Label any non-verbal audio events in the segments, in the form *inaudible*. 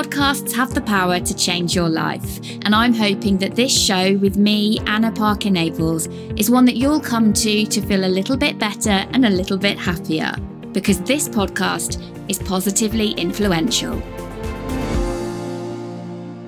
Podcasts have the power to change your life, and I'm hoping that this show with me, Anna Parker Naples, is one that you'll come to to feel a little bit better and a little bit happier, because this podcast is positively influential.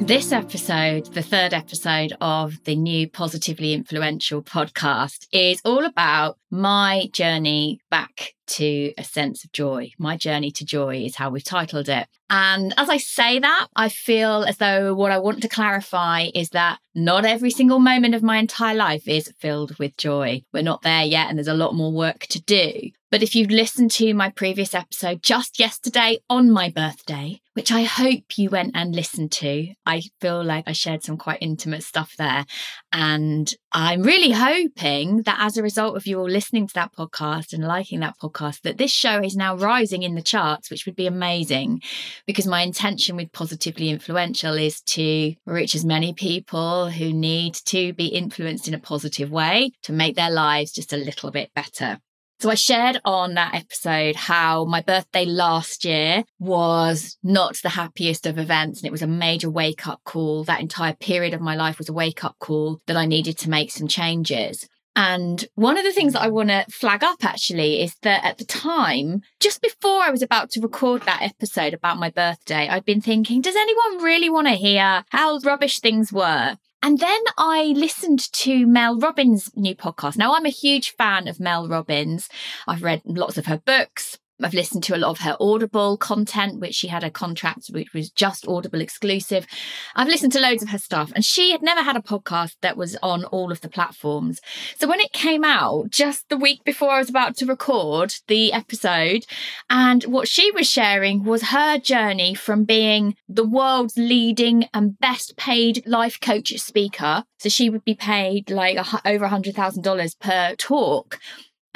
This episode, the third episode of the new Positively Influential podcast, is all about my journey back to a sense of joy. My journey to joy is how we've titled it. And as I say that, I feel as though what I want to clarify is that not every single moment of my entire life is filled with joy. We're not there yet, and there's a lot more work to do. But if you've listened to my previous episode just yesterday on my birthday, which I hope you went and listened to, I feel like I shared some quite intimate stuff there. And I'm really hoping that as a result of you all listening to that podcast and liking that podcast, that this show is now rising in the charts, which would be amazing because my intention with Positively Influential is to reach as many people who need to be influenced in a positive way to make their lives just a little bit better. So I shared on that episode how my birthday last year was not the happiest of events and it was a major wake up call. That entire period of my life was a wake up call that I needed to make some changes. And one of the things that I want to flag up actually is that at the time, just before I was about to record that episode about my birthday, I'd been thinking, does anyone really want to hear how rubbish things were? And then I listened to Mel Robbins' new podcast. Now, I'm a huge fan of Mel Robbins. I've read lots of her books. I've listened to a lot of her Audible content, which she had a contract which was just Audible exclusive. I've listened to loads of her stuff, and she had never had a podcast that was on all of the platforms. So when it came out, just the week before I was about to record the episode, and what she was sharing was her journey from being the world's leading and best paid life coach speaker. So she would be paid like a, over $100,000 per talk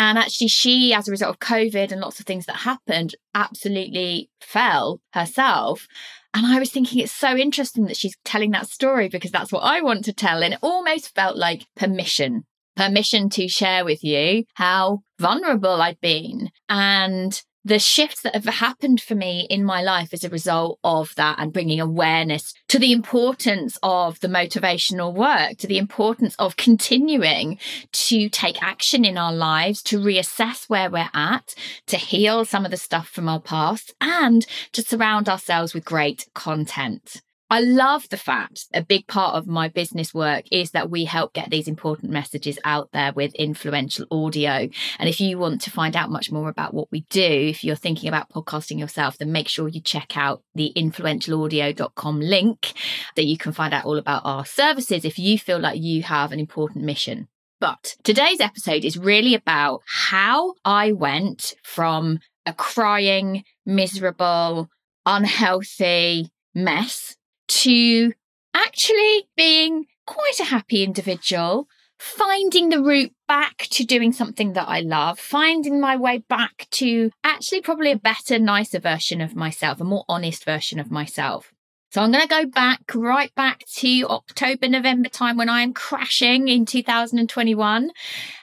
and actually, she, as a result of COVID and lots of things that happened, absolutely fell herself. And I was thinking it's so interesting that she's telling that story because that's what I want to tell. And it almost felt like permission permission to share with you how vulnerable I've been and the shifts that have happened for me in my life as a result of that and bringing awareness to the importance of the motivational work, to the importance of continuing to take action in our lives, to reassess where we're at, to heal some of the stuff from our past, and to surround ourselves with great content. I love the fact a big part of my business work is that we help get these important messages out there with influential audio. And if you want to find out much more about what we do, if you're thinking about podcasting yourself, then make sure you check out the influentialaudio.com link that you can find out all about our services if you feel like you have an important mission. But today's episode is really about how I went from a crying, miserable, unhealthy mess to actually being quite a happy individual, finding the route back to doing something that I love, finding my way back to actually probably a better, nicer version of myself, a more honest version of myself. So I'm going to go back, right back to October, November time when I am crashing in 2021,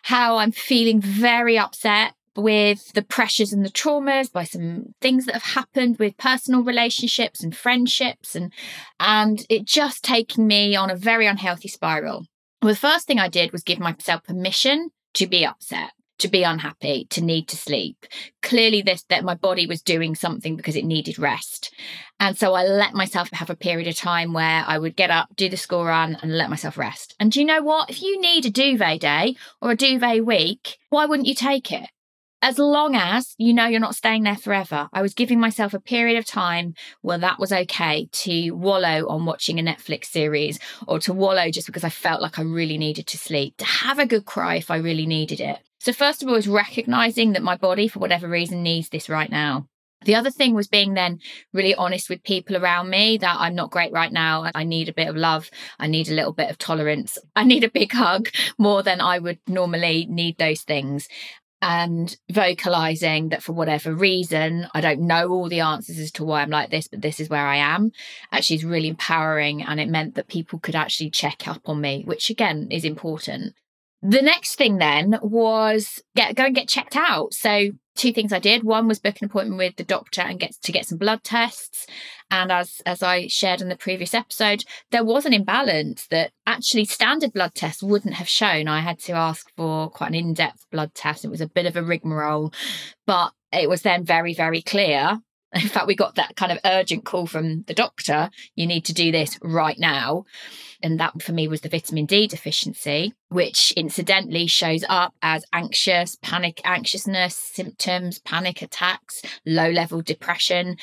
how I'm feeling very upset, with the pressures and the traumas, by some things that have happened with personal relationships and friendships, and and it just taking me on a very unhealthy spiral. Well, the first thing I did was give myself permission to be upset to be unhappy, to need to sleep. Clearly, this that my body was doing something because it needed rest. And so I let myself have a period of time where I would get up, do the school run, and let myself rest. And do you know what? If you need a duvet day or a duvet week, why wouldn't you take it? As long as you know you're not staying there forever. I was giving myself a period of time where that was okay to wallow on watching a Netflix series or to wallow just because I felt like I really needed to sleep, to have a good cry if I really needed it. So, first of all, is recognizing that my body, for whatever reason, needs this right now. The other thing was being then really honest with people around me that I'm not great right now. I need a bit of love. I need a little bit of tolerance. I need a big hug *laughs* more than I would normally need those things and vocalizing that for whatever reason, I don't know all the answers as to why I'm like this, but this is where I am, actually is really empowering. And it meant that people could actually check up on me, which again is important. The next thing then was get go and get checked out. So two things I did. One was book an appointment with the doctor and get to get some blood tests. And as as I shared in the previous episode, there was an imbalance that actually standard blood tests wouldn't have shown. I had to ask for quite an in-depth blood test. It was a bit of a rigmarole, but it was then very, very clear *laughs* in fact, we got that kind of urgent call from the doctor you need to do this right now. And that for me was the vitamin D deficiency, which incidentally shows up as anxious, panic, anxiousness symptoms, panic attacks, low level depression.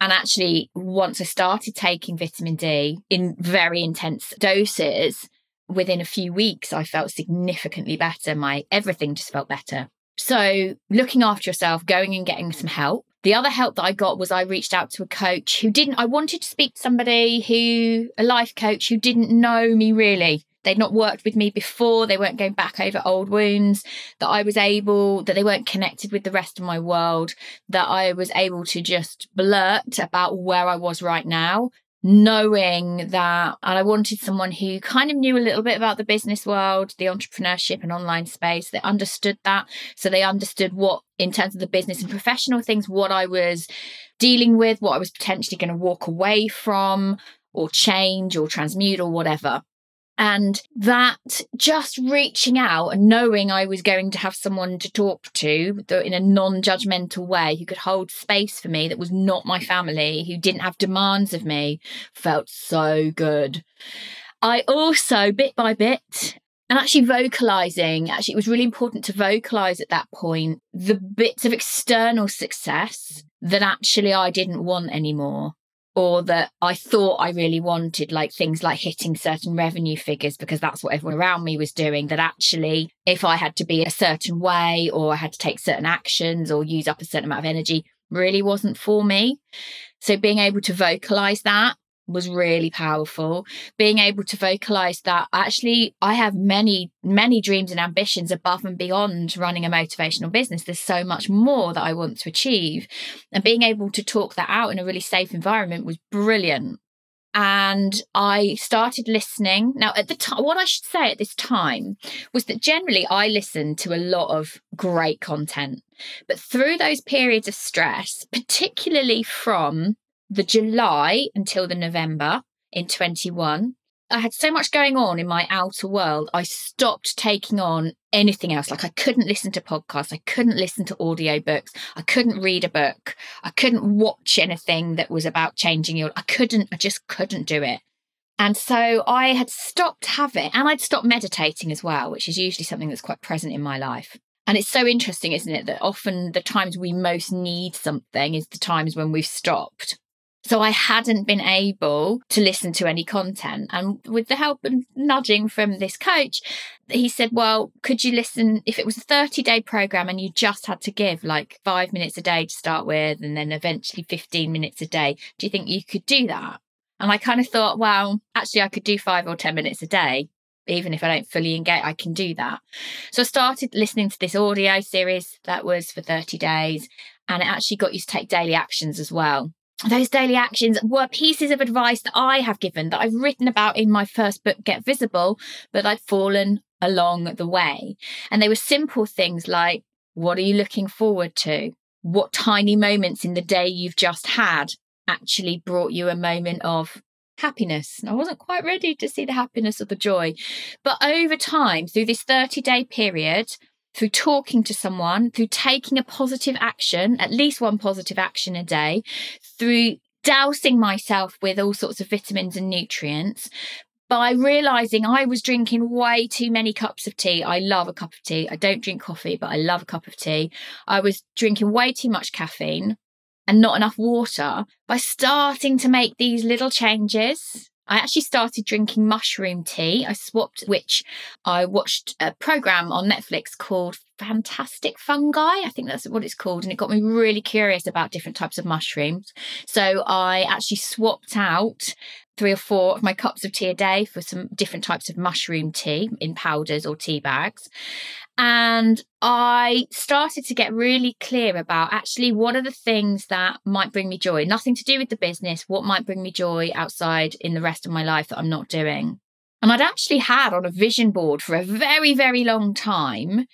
And actually, once I started taking vitamin D in very intense doses, within a few weeks, I felt significantly better. My everything just felt better. So, looking after yourself, going and getting some help the other help that I got was I reached out to a coach who didn't, I wanted to speak to somebody who, a life coach who didn't know me really. They'd not worked with me before. They weren't going back over old wounds. That I was able, that they weren't connected with the rest of my world. That I was able to just blurt about where I was right now knowing that and I wanted someone who kind of knew a little bit about the business world, the entrepreneurship and online space. They understood that. So they understood what, in terms of the business and professional things, what I was dealing with, what I was potentially going to walk away from or change or transmute or whatever. And that just reaching out and knowing I was going to have someone to talk to in a non judgmental way who could hold space for me that was not my family, who didn't have demands of me, felt so good. I also, bit by bit, and actually vocalizing, actually, it was really important to vocalize at that point the bits of external success that actually I didn't want anymore or that I thought I really wanted, like things like hitting certain revenue figures because that's what everyone around me was doing. That actually, if I had to be a certain way or I had to take certain actions or use up a certain amount of energy, really wasn't for me. So being able to vocalize that was really powerful. Being able to vocalize that actually, I have many, many dreams and ambitions above and beyond running a motivational business. There's so much more that I want to achieve. And being able to talk that out in a really safe environment was brilliant. And I started listening. Now, at the time, what I should say at this time was that generally I listened to a lot of great content. But through those periods of stress, particularly from the July until the November in 21, I had so much going on in my outer world, I stopped taking on anything else. Like I couldn't listen to podcasts, I couldn't listen to audiobooks, I couldn't read a book, I couldn't watch anything that was about changing your I couldn't, I just couldn't do it. And so I had stopped having, and I'd stopped meditating as well, which is usually something that's quite present in my life. And it's so interesting, isn't it, that often the times we most need something is the times when we've stopped. So I hadn't been able to listen to any content. And with the help and nudging from this coach, he said, Well, could you listen if it was a 30 day program and you just had to give like five minutes a day to start with and then eventually 15 minutes a day? Do you think you could do that? And I kind of thought, well, actually, I could do five or 10 minutes a day. Even if I don't fully engage, I can do that. So I started listening to this audio series that was for 30 days and it actually got you to take daily actions as well those daily actions were pieces of advice that I have given that I've written about in my first book, Get Visible, but I'd fallen along the way. And they were simple things like, what are you looking forward to? What tiny moments in the day you've just had actually brought you a moment of happiness. I wasn't quite ready to see the happiness or the joy. But over time, through this 30 day period, through talking to someone, through taking a positive action, at least one positive action a day, through dousing myself with all sorts of vitamins and nutrients, by realizing I was drinking way too many cups of tea. I love a cup of tea. I don't drink coffee, but I love a cup of tea. I was drinking way too much caffeine and not enough water. By starting to make these little changes, I actually started drinking mushroom tea. I swapped, which I watched a program on Netflix called Fantastic Fungi. I think that's what it's called. And it got me really curious about different types of mushrooms. So I actually swapped out three or four of my cups of tea a day for some different types of mushroom tea in powders or tea bags. And I started to get really clear about actually what are the things that might bring me joy, nothing to do with the business, what might bring me joy outside in the rest of my life that I'm not doing. And I'd actually had on a vision board for a very, very long time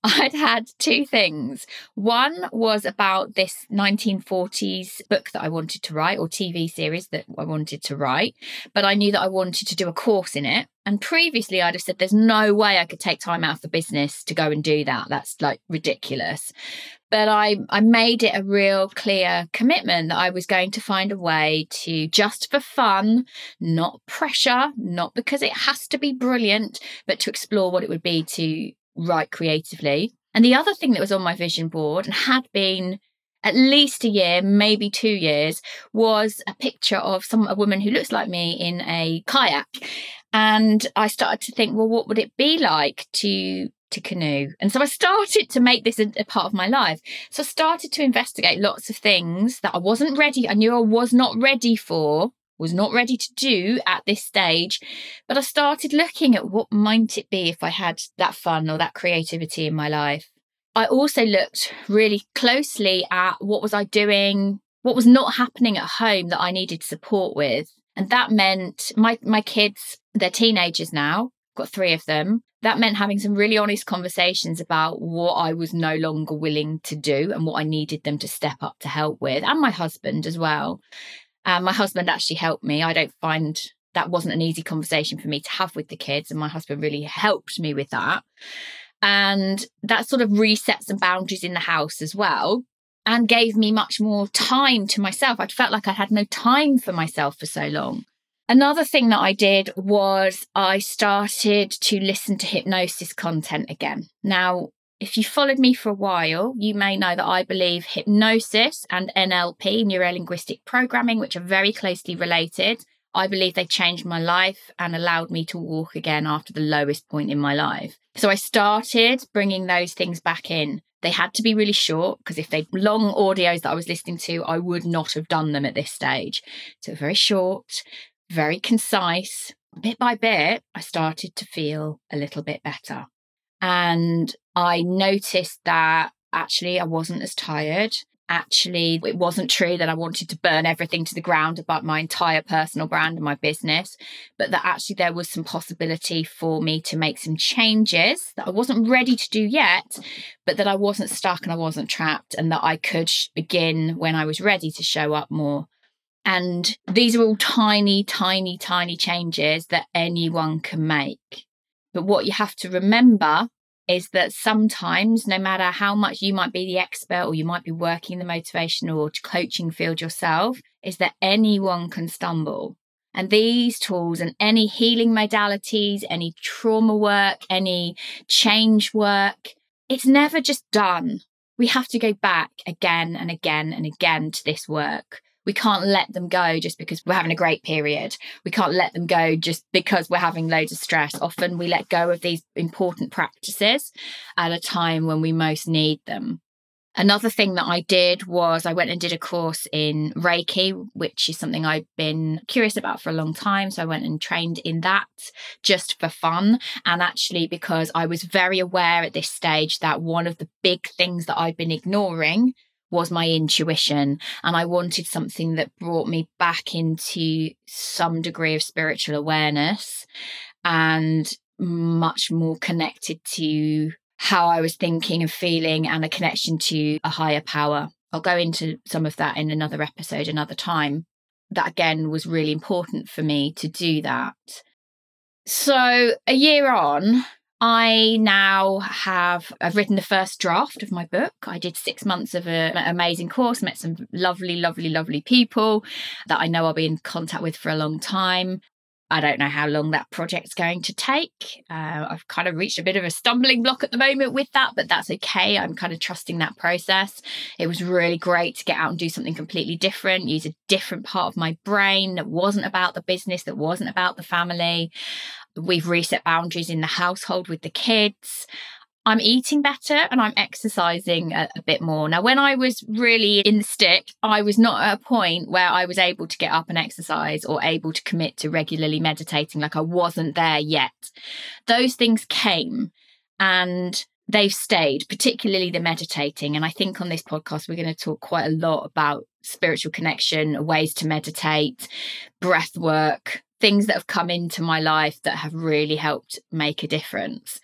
*laughs* I'd had two things. One was about this 1940s book that I wanted to write, or TV series that I wanted to write, but I knew that I wanted to do a course in it. And previously, I'd have said, There's no way I could take time out the business to go and do that. That's like ridiculous. But I, I made it a real clear commitment that I was going to find a way to just for fun, not pressure, not because it has to be brilliant, but to explore what it would be to write creatively. And the other thing that was on my vision board and had been at least a year, maybe two years, was a picture of some a woman who looks like me in a kayak. And I started to think, well, what would it be like to to canoe? And so I started to make this a, a part of my life. So I started to investigate lots of things that I wasn't ready. I knew I was not ready for was not ready to do at this stage. But I started looking at what might it be if I had that fun or that creativity in my life. I also looked really closely at what was I doing, what was not happening at home that I needed support with. And that meant my my kids, they're teenagers now, got three of them. That meant having some really honest conversations about what I was no longer willing to do and what I needed them to step up to help with, and my husband as well. And my husband actually helped me. I don't find that wasn't an easy conversation for me to have with the kids, and my husband really helped me with that. And that sort of reset some boundaries in the house as well and gave me much more time to myself. I felt like I had no time for myself for so long. Another thing that I did was I started to listen to hypnosis content again. Now, if you followed me for a while, you may know that I believe hypnosis and NLP, neuro linguistic programming, which are very closely related, I believe they changed my life and allowed me to walk again after the lowest point in my life. So I started bringing those things back in. They had to be really short because if they long audios that I was listening to, I would not have done them at this stage. So very short, very concise. Bit by bit, I started to feel a little bit better. And I noticed that actually I wasn't as tired actually it wasn't true that I wanted to burn everything to the ground about my entire personal brand and my business, but that actually there was some possibility for me to make some changes that I wasn't ready to do yet, but that I wasn't stuck and I wasn't trapped, and that I could begin when I was ready to show up more. And these are all tiny, tiny, tiny changes that anyone can make. But what you have to remember is that sometimes, no matter how much you might be the expert or you might be working the motivational or coaching field yourself, is that anyone can stumble. And these tools and any healing modalities, any trauma work, any change work, it's never just done. We have to go back again and again and again to this work we can't let them go just because we're having a great period. We can't let them go just because we're having loads of stress. Often we let go of these important practices at a time when we most need them. Another thing that I did was I went and did a course in Reiki, which is something I've been curious about for a long time. So I went and trained in that just for fun. And actually, because I was very aware at this stage that one of the big things that I've been ignoring was my intuition. And I wanted something that brought me back into some degree of spiritual awareness and much more connected to how I was thinking and feeling and a connection to a higher power. I'll go into some of that in another episode, another time. That again was really important for me to do that. So, a year on, I now have I've written the first draft of my book. I did six months of an amazing course, met some lovely, lovely, lovely people that I know I'll be in contact with for a long time. I don't know how long that project's going to take. Uh, I've kind of reached a bit of a stumbling block at the moment with that, but that's okay. I'm kind of trusting that process. It was really great to get out and do something completely different, use a different part of my brain that wasn't about the business, that wasn't about the family. We've reset boundaries in the household with the kids. I'm eating better and I'm exercising a, a, bit more. Now, when I was really in the stick, I was not at a point where I was able to get up and exercise or able to commit to regularly meditating. Like I wasn't there yet. Those things came and they've stayed, particularly the meditating. And I think on this podcast, we're going to talk quite a lot about spiritual connection, ways to meditate, breath work, things that have come into my life that have really helped make a difference.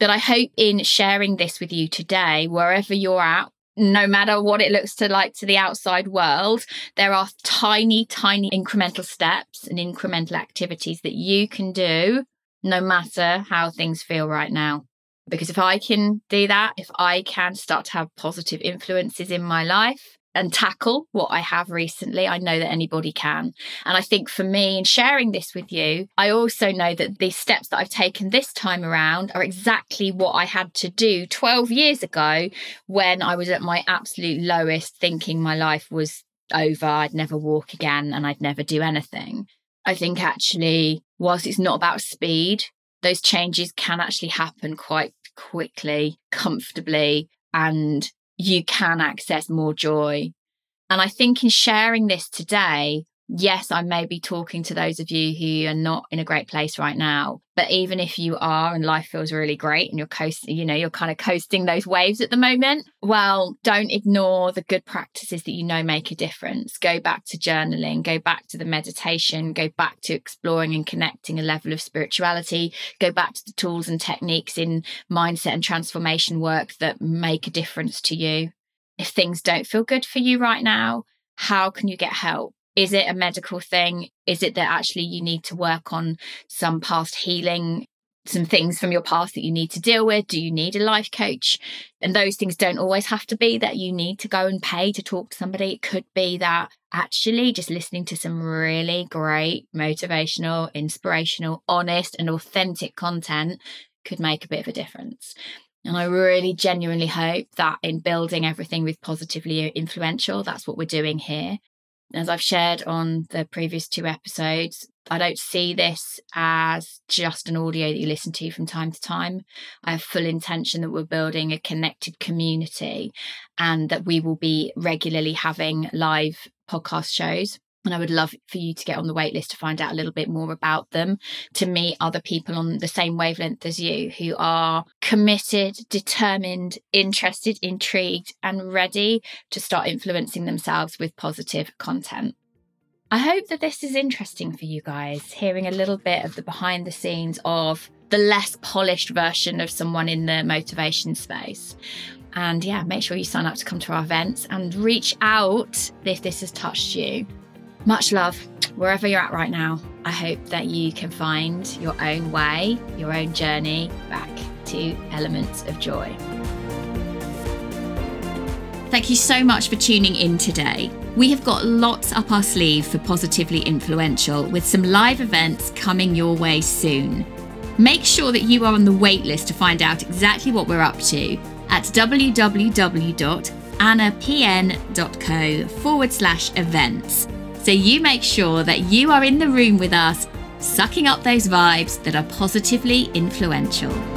But I hope in sharing this with you today, wherever you're at, no matter what it looks to like to the outside world, there are tiny, tiny incremental steps and incremental activities that you can do no matter how things feel right now. Because if I can do that, if I can start to have positive influences in my life, and tackle what I have recently. I know that anybody can. And I think for me, in sharing this with you, I also know that the steps that I've taken this time around are exactly what I had to do 12 years ago when I was at my absolute lowest, thinking my life was over, I'd never walk again, and I'd never do anything. I think actually, whilst it's not about speed, those changes can actually happen quite quickly, comfortably, and you can access more joy. And I think in sharing this today, yes, I may be talking to those of you who are not in a great place right now. But even if you are and life feels really great and you're coasting, you know, you're kind of coasting those waves at the moment, well, don't ignore the good practices that you know make a difference. Go back to journaling, go back to the meditation, go back to exploring and connecting a level of spirituality, go back to the tools and techniques in mindset and transformation work that make a difference to you. If things don't feel good for you right now, how can you get help? Is it a medical thing? Is it that actually you need to work on some past healing, some things from your past that you need to deal with? Do you need a life coach? And those things don't always have to be that you need to go and pay to talk to somebody. It could be that actually just listening to some really great, motivational, inspirational, honest, and authentic content could make a bit of a difference. And I really genuinely hope that in building everything with positively influential, that's what we're doing here as I've shared on the previous two episodes, I don't see this as just an audio that you listen to from time to time. I have full intention that we're building a connected community and that we will be regularly having live podcast shows and I would love for you to get on the waitlist to find out a little bit more about them, to meet other people on the same wavelength as you who are committed, determined, interested, intrigued, and ready to start influencing themselves with positive content. I hope that this is interesting for you guys, hearing a little bit of the behind the scenes of the less polished version of someone in the motivation space. And yeah, make sure you sign up to come to our events and reach out if this has touched you. Much love wherever you're at right now. I hope that you can find your own way, your own journey back to elements of joy. Thank you so much for tuning in today. We have got lots up our sleeve for Positively Influential with some live events coming your way soon. Make sure that you are on the waitlist to find out exactly what we're up to at www.annapn.co forward slash events so you make sure that you are in the room with us, sucking up those vibes that are positively influential.